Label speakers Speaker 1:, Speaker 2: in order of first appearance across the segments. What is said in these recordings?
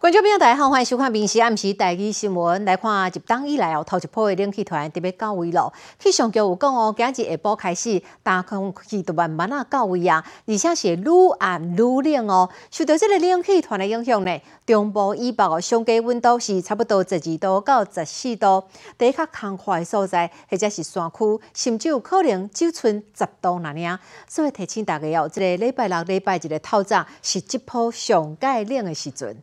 Speaker 1: 观众朋友大家好，欢迎收看《明时暗时台语新闻》。来看入冬以来哦，头一波的冷气团特别到位咯。气象局有讲哦，今日下晡开始，大空气都慢慢啊到位啊，而且是愈暗愈冷哦。受到这个冷气团的影响呢，中部以北哦，上低温度是差不多十二度到十四度，第一较空旷的所在或者是山区，甚至有可能只剩十度那样。所以提醒大家哦，这个礼拜六、礼拜日的透早是这波上界冷的时阵。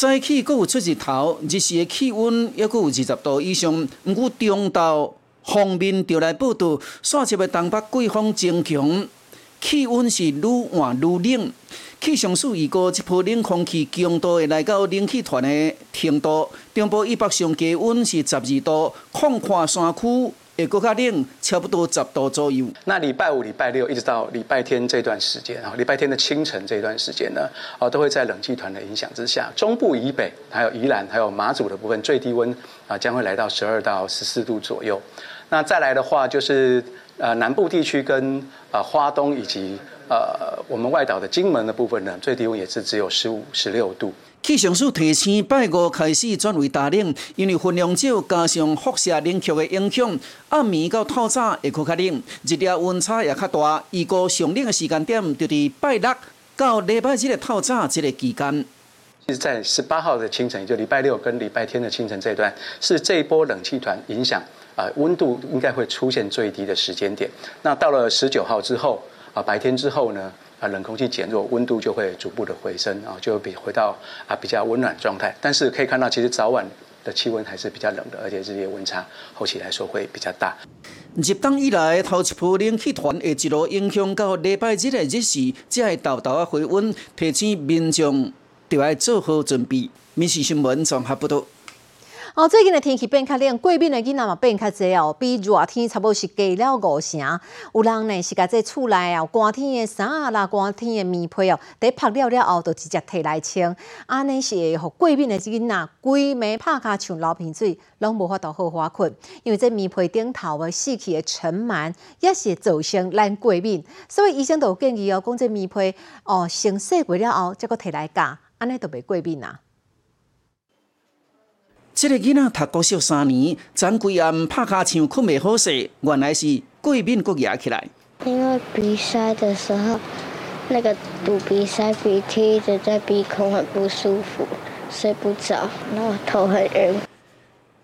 Speaker 2: 早起阁有出日头，日时的气温也阁有二十度以上。毋过中昼方面就来报道，煞接的东北季风增强，气温是愈换愈冷。气象署预告，这波冷空气强度会来到冷气团的程度。中部以北上低温是十二度，空旷山区。会更加冷，差不多十度左右。
Speaker 3: 那礼拜五、礼拜六一直到礼拜天这段时间啊，礼拜天的清晨这段时间呢，啊，都会在冷气团的影响之下，中部以北、还有宜兰、还有马祖的部分，最低温啊将会来到十二到十四度左右。那再来的话，就是呃南部地区跟呃花东以及呃我们外岛的金门的部分呢，最低温也是只有十五、十六度。
Speaker 2: 气象署提醒，拜五开始转为大冷，因为分量少，加上辐射冷却的影响，暗暝到透早会更较冷，日夜温差也较大。预估上冷的时间点就伫拜六到礼拜日的透早这个期间。
Speaker 3: 其实，在十八号的清晨，也就礼拜六跟礼拜天的清晨这段，是这一波冷气团影响啊，温度应该会出现最低的时间点。那到了十九号之后啊，白天之后呢？啊，冷空气减弱，温度就会逐步的回升啊，就比回到啊比较温暖状态。但是可以看到，其实早晚的气温还是比较冷的，而且日夜温差后期来说会比较大。
Speaker 2: 入冬以来，头一波冷气团会一路影响到礼拜日的日时，才会豆豆啊回温，提醒民众就要做好准备。民事新闻综合报道。
Speaker 1: 哦，最近的天气变较冷，过敏的囡仔嘛变较侪哦，比热天差不多是低了五成。有人呢是甲这厝内啊，寒天的衫啊，啦寒天的棉被哦，伫拍了了后，就直接摕来穿。安尼是会互过敏的囡仔，规暝拍卡像流鼻水，拢无法度好好困。因为这棉被顶头的湿气的尘螨，也是造成咱过敏。所以医生都建议哦，讲这棉被哦，先洗过了后，再搁摕来夹，安尼就袂过敏啦。
Speaker 2: 这个囡仔读国小三年，前几暗拍卡墙困袂好势，原来是过敏过压起来。
Speaker 4: 因为鼻塞的时候，那个堵鼻塞，鼻涕一直在鼻孔，很不舒服，睡不着，然后头很晕。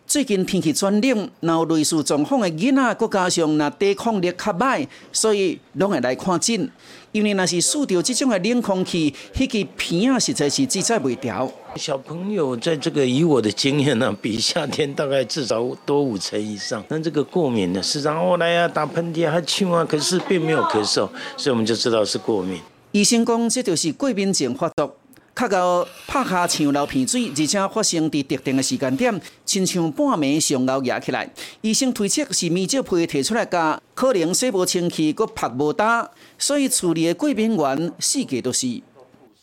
Speaker 2: 最近天气转冷，然后类似状况的囡仔，佮加上那抵抗力较歹，所以拢会来看诊。因为那是受到这种的冷空气，迄个鼻啊实在是制裁袂调。
Speaker 5: 小朋友在这个以我的经验呢，比夏天大概至少多五成以上。那这个过敏呢，时常后来啊打喷嚏啊、呛啊，可是并没有咳嗽，所以我们就知道是过敏。
Speaker 2: 医生讲，这就是过敏症发作。较到拍下墙流鼻水，而且发生伫特定的时间点，亲像半暝上楼压起来。医生推测是面罩被摕出来加，可能洗无清气，佮拍无干，所以处理的过敏源四个都是。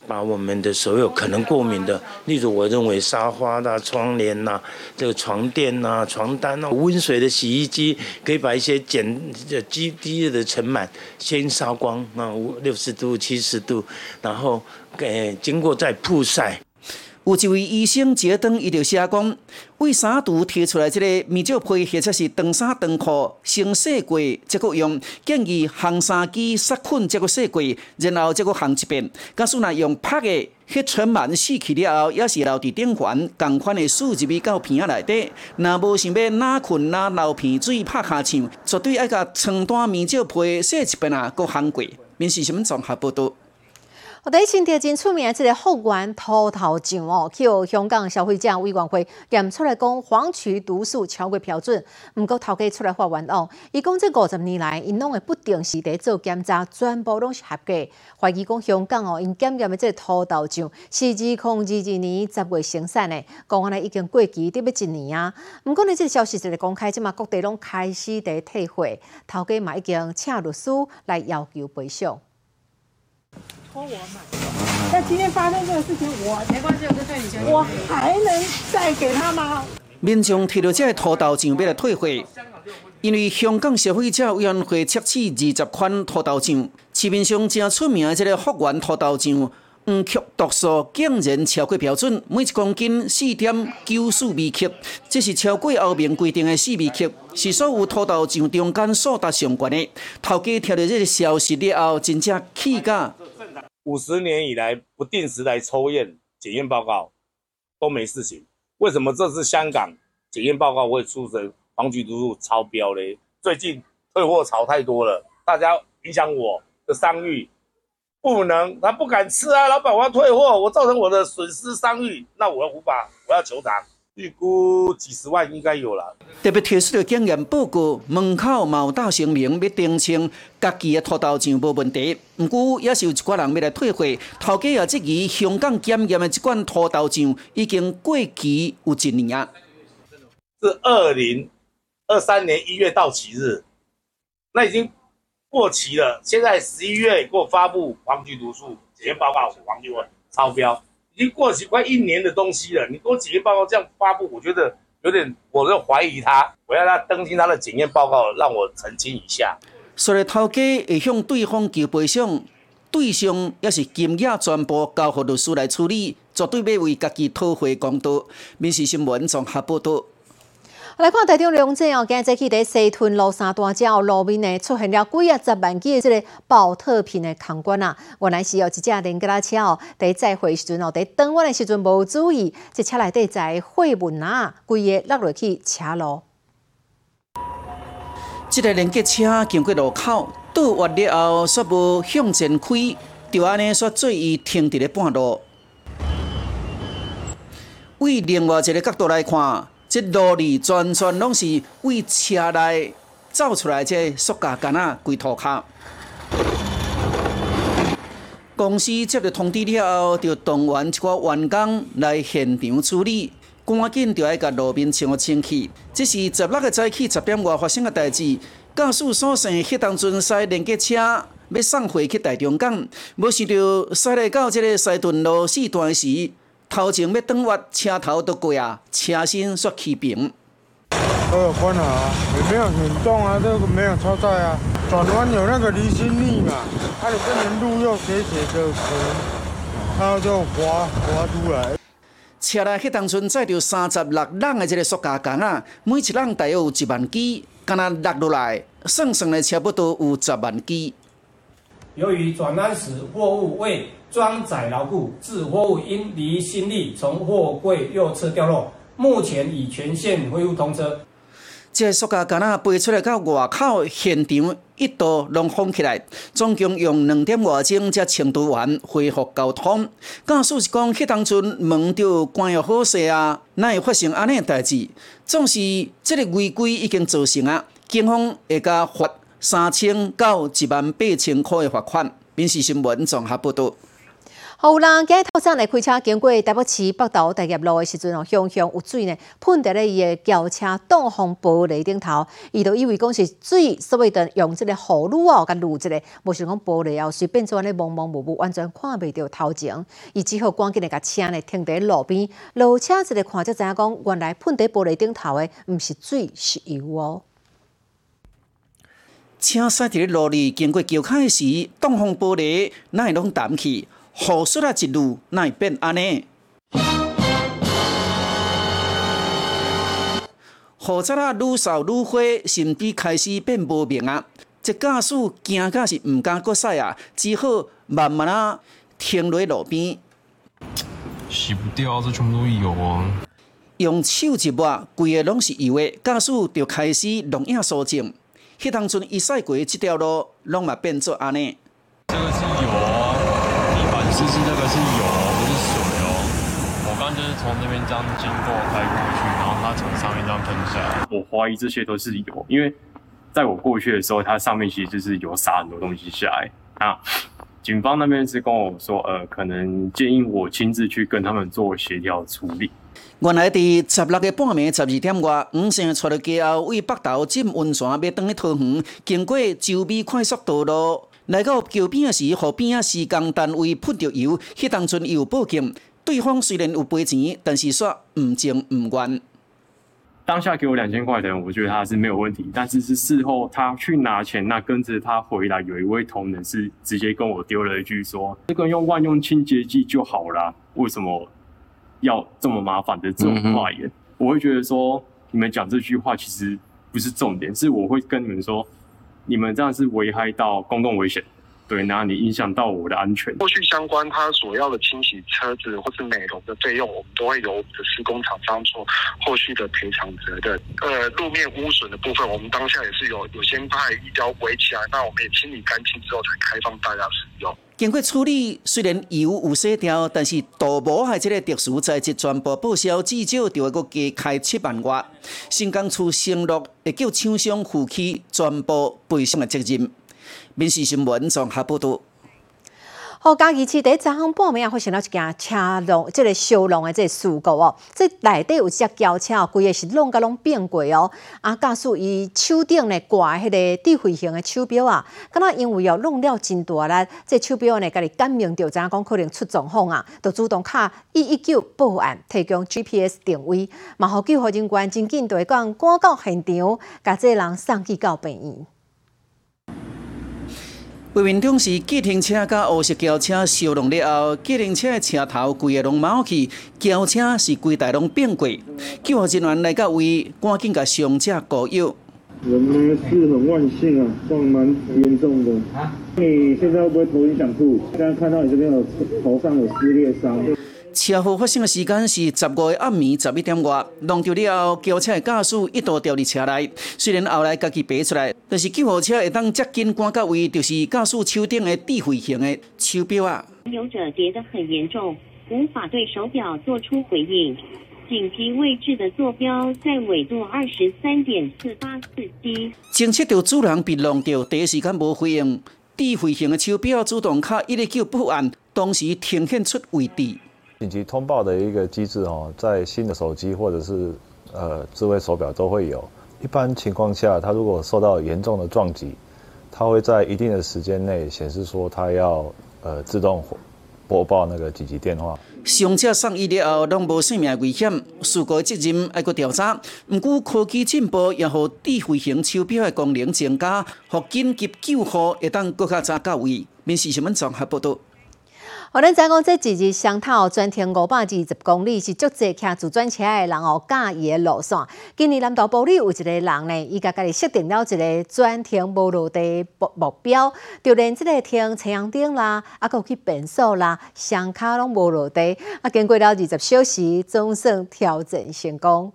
Speaker 5: 把我们的所有可能过敏的，例如我认为沙发啦、窗帘呐、这个床垫呐、床单呐、温水的洗衣机，可以把一些碱、低低的尘螨先杀光，那五六十度、七十度，然后给经过再曝晒。
Speaker 2: 有一位医生接登，伊就写讲，为啥毒提出来这个面罩被或者是长衫长裤先洗过，再个用建议烘衫机杀菌，再个洗过，然后再个烘一遍。假使若用拍的，迄尘螨死去了后，也是留伫顶环，共款的水入去到鼻仔内底。若无想要哪困哪流鼻水拍下墙，绝对爱甲床单面罩被洗一遍啊，搁烘过。面试新闻综合报道。
Speaker 1: 我第一前天真出名的这个福源土头酱哦，叫香港消费者委员会验出来讲黄曲毒素超过标准，毋过头家出来发言哦，伊讲这五十年来，因拢会不定时地做检查，全部拢是合格。怀疑讲香港哦，因检验的这个土头酱是二零二二年十月生产的，讲安尼已经过期得要一年啊。毋过呢，这个消息一个公开，即嘛各地拢开始在退货，头家嘛已经请律师来要求赔偿。
Speaker 6: 托我买，那今天发生这个事情，我没关系，我就退你钱。我还能再给他吗？
Speaker 2: 民众提到这个土豆酱要来退货，因为香港消费者委员会测试二十款土豆酱，市面上正出名的这个福源土豆酱，黄曲毒素竟然超过标准，每一公斤四点九四微克，这是超过欧盟规定的四微克，是所有土豆酱中间数值上悬的。头家听到这个消息了后，真正气噶。
Speaker 7: 五十年以来不定时来抽验检验报告都没事情，为什么这次香港检验报告会出成黄曲毒素超标嘞？最近退货潮太多了，大家影响我的商誉。不能，他不敢吃啊！老板，我要退货，我造成我的损失商誉，那我要无法，我要求偿，预估几十万应该有了。
Speaker 2: 特别提出的检验报告门口毛大声明，要澄清家己的土豆酱无问题。不过，也是有一寡人要来退货。头家也质疑香港检验的这款土豆酱已经过期有一年啊。
Speaker 7: 是二零二三年一月到期日，那已经。过期了，现在十一月给我发布黄曲毒素检验报告，黄曲问超标，已经过几快一年的东西了。你给我检验报告这样发布，我觉得有点，我就怀疑他，我要他登记他的检验报告，让我澄清一下。
Speaker 2: 虽然头家会向对方求赔偿，对象要是金额全部交予律师来处理，绝对要为家己讨回公道。民事新闻综合报道。
Speaker 1: 来看台中龙井哦，今日早起在西屯路三大桥路面呢，出现了几啊十万几的这个爆特品的空罐啊。原来是有一架连吉拉车哦，在载货时阵哦，在等我的时阵无注意，这车内底载货物啊，规个落落去车路。
Speaker 2: 这个连接车经过路口倒弯了后，煞无向前开，就安尼煞做伊停伫咧半路。为另外一个角度来看。这路里全全拢是为车内走出来这塑胶杆啊，归涂骹。公司接到通知了后，就动员一寡员工来现场处理，赶紧就要甲路面清清气。这是十六个早起十点外发生的代志。驾驶所剩迄当阵驶连接车要送货去大中港，无想到驶来到即个西屯路四段时。头前要转弯，车头都过啊，车身煞起平。
Speaker 8: 呃，关啊，也没有很重啊，这个没有超载啊。转弯有那个离心力嘛，它你不能路又斜斜的，可能它就滑滑出来。
Speaker 2: 车内迄当阵载着三十六人的这个塑胶缸啊，每一人大约有一万支，敢若落落来，算算的差不多有十万支。
Speaker 9: 由于转弯时货物未装载牢固，致货物因离心力从货柜右侧掉落。目前已全线恢复通车。
Speaker 2: 这塑胶杆仔飞出来到外口现场，一度拢封起来，总共用两点外钟才清除完，恢复交通。驾驶是讲，迄当阵门就关要好势啊，哪会发生安尼代志？总是这个违规已经造成啊，警方会加罚。三千到一万八千块的罚款。民事新闻综合报道。
Speaker 1: 有人今日早上来开车经过台北市北投大业路的时阵哦，向向有水呢喷在了伊的轿车挡风玻璃顶头，伊就以为讲是水，所以就用这个雨露哦，甲撸这个，无想讲玻璃哦，随便做安尼蒙蒙雾雾，完全看袂到头前。伊只好赶紧来甲车呢停在路边，落车一个看才知影讲，原来喷在玻璃顶头的毋是水，是油哦。
Speaker 2: 车驶伫咧路里经过桥坎时，挡风玻璃哪会拢弹去？雨水啊一路哪会变安尼？雨水啊愈扫愈花，甚至开始变无明啊！这驾驶惊甲是毋敢搁驶啊，只好慢慢啊停落路边。
Speaker 10: 洗不掉，这全部都油啊！
Speaker 2: 用手一抹，规个拢是油的，驾驶就开始弄影肃静。迄当阵伊驶过即条路，拢嘛变做安尼。
Speaker 10: 这个是油哦，地板湿湿，那个是油，不是水哦。我刚就是从那边这样经过开过去，然后它从上面这样喷下来。我怀疑这些都是油，因为在我过去的时候，它上面其实就是有撒很多东西下来。啊，警方那边是跟我说，呃，可能建议我亲自去跟他们做协调处理。
Speaker 2: 原来伫十六个半暝十二点外，五星出了街后，为北投进温泉要登去桃园，经过周边快速道路，来到桥边时，河边啊施工单位喷着油，迄当阵有报警，对方虽然有赔钱，但是说唔情唔愿。
Speaker 10: 当下给我两千块的人，我觉得他是没有问题。但是是事后他去拿钱，那跟着他回来，有一位同仁是直接跟我丢了一句说：“这个用万用清洁剂就好啦，为什么要这么麻烦的这种话言？”我会觉得说，你们讲这句话其实不是重点，是我会跟你们说，你们这样是危害到公共危险。对，那你影响到我的安全。
Speaker 11: 后续相关他所要的清洗车子或是美容的费用，我们都会由我们的施工厂商做后续的赔偿责任。呃，路面污损的部分，我们当下也是有有先把一条围起来，那我们也清理干净之后才开放大家使用。
Speaker 2: 经过处理，虽然油有洗掉，但是大无害这个特殊材质全部报销，至少就会个加开七万外。新港处承诺会叫厂商负起全部赔偿的责任。民事新闻综合报道。
Speaker 1: 好，嘉义市第早上半暝啊，发生了一件车龙，即个烧龙的即个事故哦。即内底有一只轿车，规个是弄甲拢变过哦。啊，驾驶伊手顶咧挂迄个智慧型的手表啊，敢若因为哦弄了真大力，即手表呢，家己感应到，知影讲可能出状况啊，就主动卡一一九报案，提供 GPS 定位，嘛好救护人员真紧就会讲赶到现场，甲即个人送去到病院。
Speaker 2: 画面中是计程车甲乌色轿车相撞了后，计程车的车头规个拢冒起，轿车是规台拢变轨。救护人员来到位，赶紧甲伤者告救。
Speaker 12: 人呢是很万幸啊，撞蛮严重的。你现在会不会头晕想吐？刚刚看到你这边有头上有撕裂伤。
Speaker 2: 车祸发生的时间是十五日暗暝十一点外，弄丢了后，轿车的驾驶一度掉入车内。虽然后来家己爬出来，但是救护车会当接近赶到位，就是驾驶手顶的智慧型的手表啊。
Speaker 13: 有者跌得很严重，无法对手表做出回应。紧急位置的坐标在纬度二十三点四八四七。
Speaker 2: 侦测到主人被弄掉，第一时间无回应。智慧型的手表主动卡一九报案，当时呈现出位置。
Speaker 14: 紧急通报的一个机制哦，在新的手机或者是呃智慧手表都会有。一般情况下，它如果受到严重的撞击，它会在一定的时间内显示说它要呃自动播报那个紧急电话。
Speaker 2: 伤者送医了后，拢无生命危险。事故责任爱个调查。毋过科技进步，也互智慧型手表的功能增加，互紧急救护会当更加早到位。民事新闻综合报道。
Speaker 1: 我咱知讲，这一日双头专停五百二十公里，是足济骑自转车的人哦，驾驭的路线。今年南投埔里有一个人呢，伊甲家己设定了一个专停无落地目目标，就连即个停车阳顶啦，啊，有去变速啦，双卡拢无落地。啊，经过了二十小时，总算调整成功。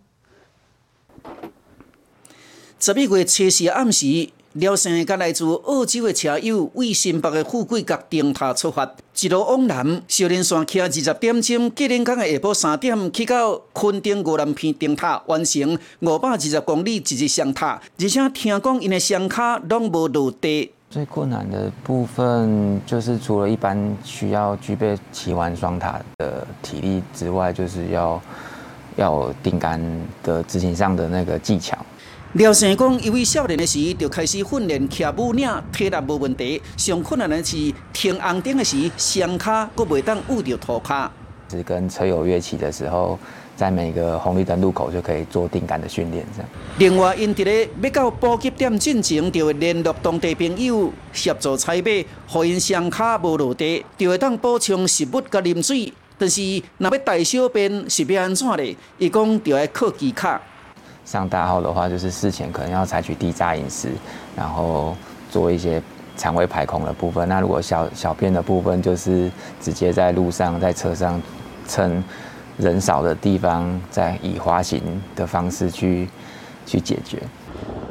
Speaker 2: 十一月七日暗时。廖生甲来自澳洲的车友为新北的富贵角灯塔出发，一路往南，小林山骑二十点。钟，吉林港的下晡三点。去到昆顶五南片灯塔，完成五百二十公里一日双塔，而且听讲因的双卡拢无落地。
Speaker 15: 最困难的部分就是除了一般需要具备骑完双塔的体力之外，就是要要定杆的执行上的那个技巧。
Speaker 2: 廖生讲，因为少年的时就开始训练骑母岭，体力无问题。上困难的是停红灯的时，双脚阁袂当捂着涂卡。
Speaker 15: 是跟车友约起的时候，在每个红绿灯路口就可以做定杆的训练，这样。
Speaker 2: 另外，因伫咧要到补给点进前，就会联络当地朋友协助采买，互因双脚无落地，就会当补充食物甲啉水。但是，若要大小便是要安怎咧？伊讲就要靠机卡。
Speaker 15: 上大号的话，就是事前可能要采取低渣饮食，然后做一些肠胃排空的部分。那如果小小便的部分，就是直接在路上在车上趁人少的地方，再以滑行的方式去去解决。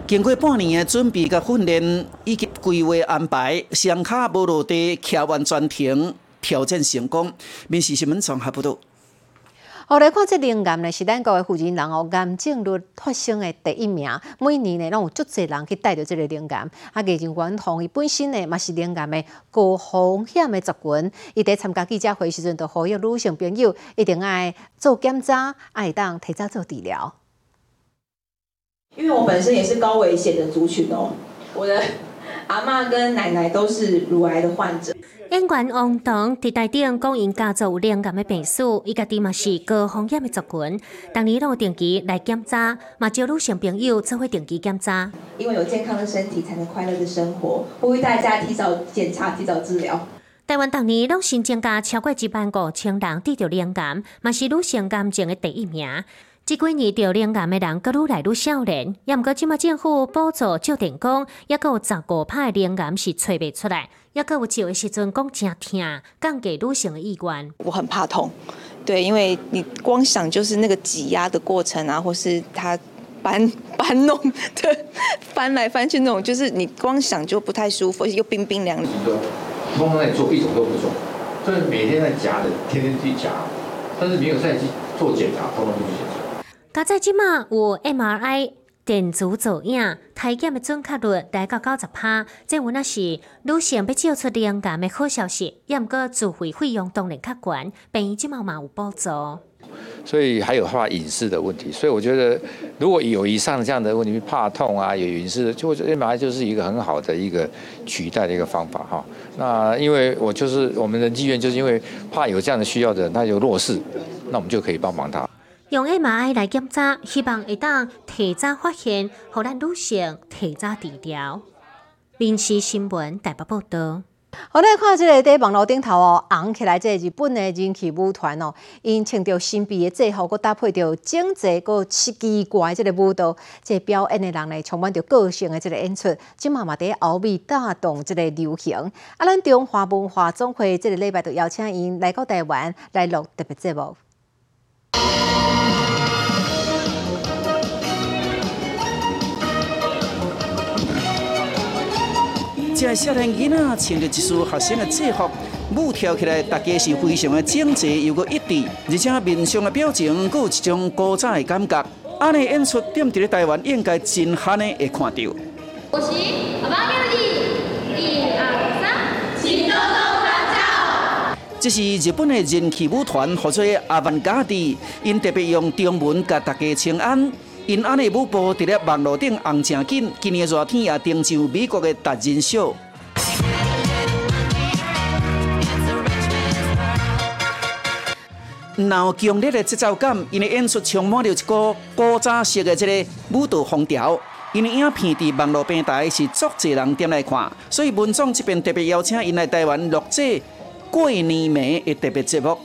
Speaker 2: 经过半年的准备跟训练，以及规划安排，双卡无落地，骑完全停，挑战成功。民事新闻综合报道。
Speaker 1: 后来看这灵感呢，是咱国的负责人哦，癌症率发生的第一名。每年呢，拢有足侪人去带着这个灵感。啊，艺人员同伊本身呢，嘛是灵感的高风险的族群。伊在参加记者会时阵，就呼吁女性朋友一定爱做检查，爱当提早做治疗。
Speaker 16: 因为我本身也是高危险的族群哦，我的阿嬷跟奶奶都是乳癌的患者。
Speaker 17: 演员王彤伫台顶讲，因家族有两感的病史，伊家己嘛是高风险的族群，当年拢有定期来检查，嘛招女性朋友做会定期检查。
Speaker 16: 因为有健康的身体，才能快乐的生活。呼吁大家提早检查，提早治疗。
Speaker 17: 台湾逐年拢新增加超过一万五千人得着灵感，嘛是女性癌症的第一名。这几年得灵感的人，阁愈来愈少年，也毋过即马政府补助照电工，也阁有十五派灵感是找袂出来，也阁有照的时阵讲真疼，降低女性的意愿。
Speaker 16: 我很怕痛，对，因为你光想就是那个挤压的过程啊，或是他搬搬弄对，翻来翻去那种，就是你光想就不太舒服，而且又冰冰凉凉。
Speaker 18: 通常在做一种都不做，就是每天在夹的，天天去夹，但是没有再去做检查，通常不检查。
Speaker 17: 加在即马有 MRI 电子造影，体检的准确率达到九十趴，这有那是女性要照出灵感的好消息。也毋过自费费用当然较悬，病院即马嘛有补助。
Speaker 18: 所以还有怕隐私的问题，所以我觉得如果有以上这样的问题，怕痛啊，有隐私，就 MRI 就是一个很好的一个取代的一个方法哈。那因为我就是我们的医院，就是因为怕有这样的需要的人，他有弱势，那我们就可以帮忙他。
Speaker 17: 用 MRI 来检查，希望会当提早发现，互咱女性提早治疗。临时新闻台北报道。
Speaker 1: 好，来看即个在网络顶头哦，红起来即日本的人气舞团哦，因穿着新秘的制服，佮搭配着整齐佮奇怪即个舞蹈，即表演的人呢，充满着个性的即个演出，即嘛嘛伫欧美带动即个流行。啊，咱中华文化总会即个礼拜就邀请因来到台湾来录特别节目。
Speaker 2: 这少年囡仔穿着一束学生的制服，舞跳起来，大家是非常的整齐又个一致，而且面上的表情，佫有一种古早的感觉。安尼演出点伫咧台湾，应该真罕的会看到。我是阿巴一二三，请多多关照。这是日本的人气舞团，或者阿万加蒂，因特别用中文甲大家请安。因安尼舞步伫咧网络顶红正紧，今年热天也登上美国的达人秀。有强烈的节奏感，因的演出充满了一个古早式的这个舞蹈风调。因的影片伫网络平台是足侪人点来看，所以文总这边特别邀请因来台湾录制过年暝的特别节目。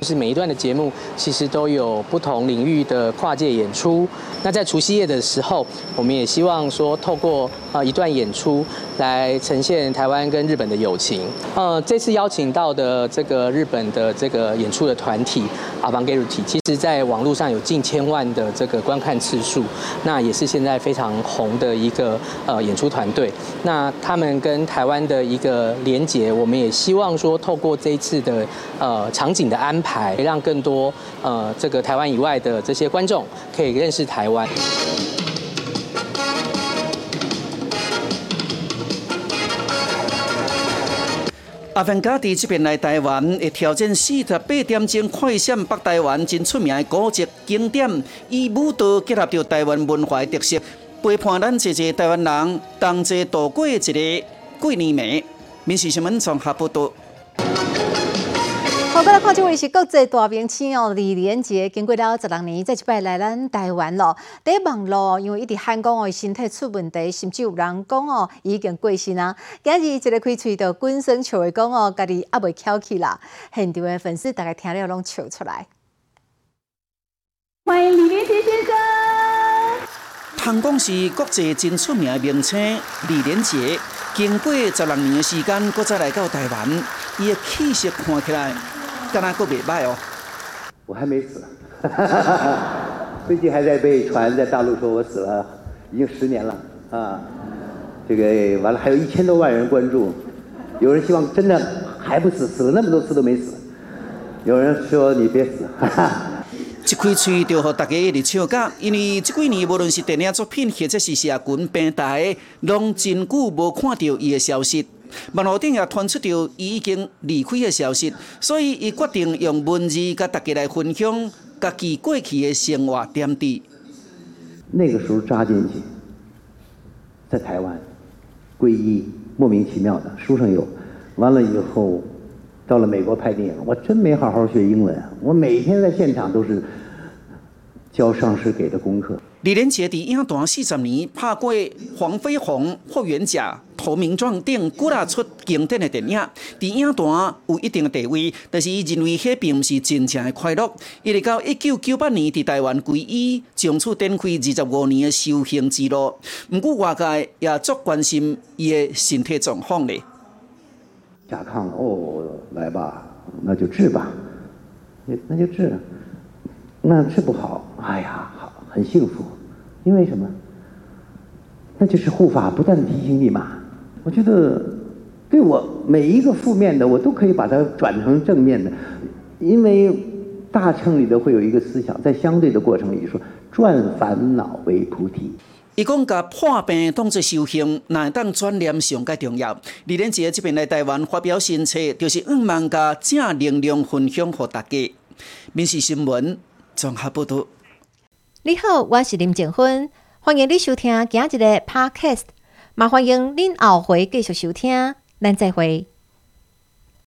Speaker 19: 就是每一段的节目，其实都有不同领域的跨界演出。那在除夕夜的时候，我们也希望说，透过呃一段演出来呈现台湾跟日本的友情。呃，这次邀请到的这个日本的这个演出的团体阿邦 g a r i t 其实在网络上有近千万的这个观看次数，那也是现在非常红的一个呃演出团队。那他们跟台湾的一个连结，我们也希望说，透过这一次的呃场景的安排，台让更多呃这个台湾以外的这些观众可以认识台湾。
Speaker 2: 阿凡加伫这边来台湾，会挑战四十八点钟快闪北台湾真出名的古迹景点，以舞蹈结合着台湾文化特色，陪伴咱这些台湾人同齐度过一个过年暝。民事新闻综合报道。
Speaker 1: 好，再来看这位是国际大明星哦，李连杰，经过了十六年，再一摆来咱台湾咯。第一网络，因为一直喊讲哦，身体出问题，甚至有人讲哦，已经过身啊。今日一个开喙就滚身笑的讲哦，家己还袂翘起啦。现场的粉丝大概听了拢笑出来。
Speaker 6: 欢迎李连杰先生。
Speaker 2: 香港是国际真出名的明星李连杰，经过十六年的时间，搁再来到台湾，伊的气息看起来。干那够别拜哦！
Speaker 20: 我还没死，最近还在被传在大陆说我死了，已经十年了啊！这个完了，还有一千多万人关注，有人希望真的还不死，死了那么多次都没死，有人说你别死，
Speaker 2: 一开嘴就和大家一直笑架，因为这几年无论是电影作品或者是社群平台，拢真久无看到伊的消息。网络顶也传出着已经离开的消息，所以伊决定用文字甲大家来分享家己过去的生活点滴。
Speaker 20: 那个时候扎进去，在台湾皈依，莫名其妙的，书上有。完了以后，到了美国拍电影，我真没好好学英文，我每天在现场都是教上师给的功课。
Speaker 2: 李连杰伫影坛四十年，拍过《黄飞鸿》《霍元甲》《投名状》等几啊出经典的电影，伫影坛有一定的地位。但是伊认为，迄并不是真正的快乐。一直到一九九八年伫台湾皈依，从此展开二十五年的修行之路。不过外界也足关心伊的身体状况咧。
Speaker 20: 甲亢哦，来吧，那就治吧，那就治。那治不好，哎呀，很幸福，因为什么？那就是护法不断的提醒你嘛。我觉得，对我每一个负面的，我都可以把它转成正面的，因为大乘里头会有一个思想，在相对的过程里说，转烦恼为菩提。
Speaker 2: 伊讲甲破病当作修行，那当转念上介重要。李连杰这边来台湾发表新册，就是希望甲正能量分享给大家。民事新闻。综合报道。
Speaker 1: 你好，我是林静芬，欢迎你收听今日的 podcast，也欢迎您后回继续收听，咱再会。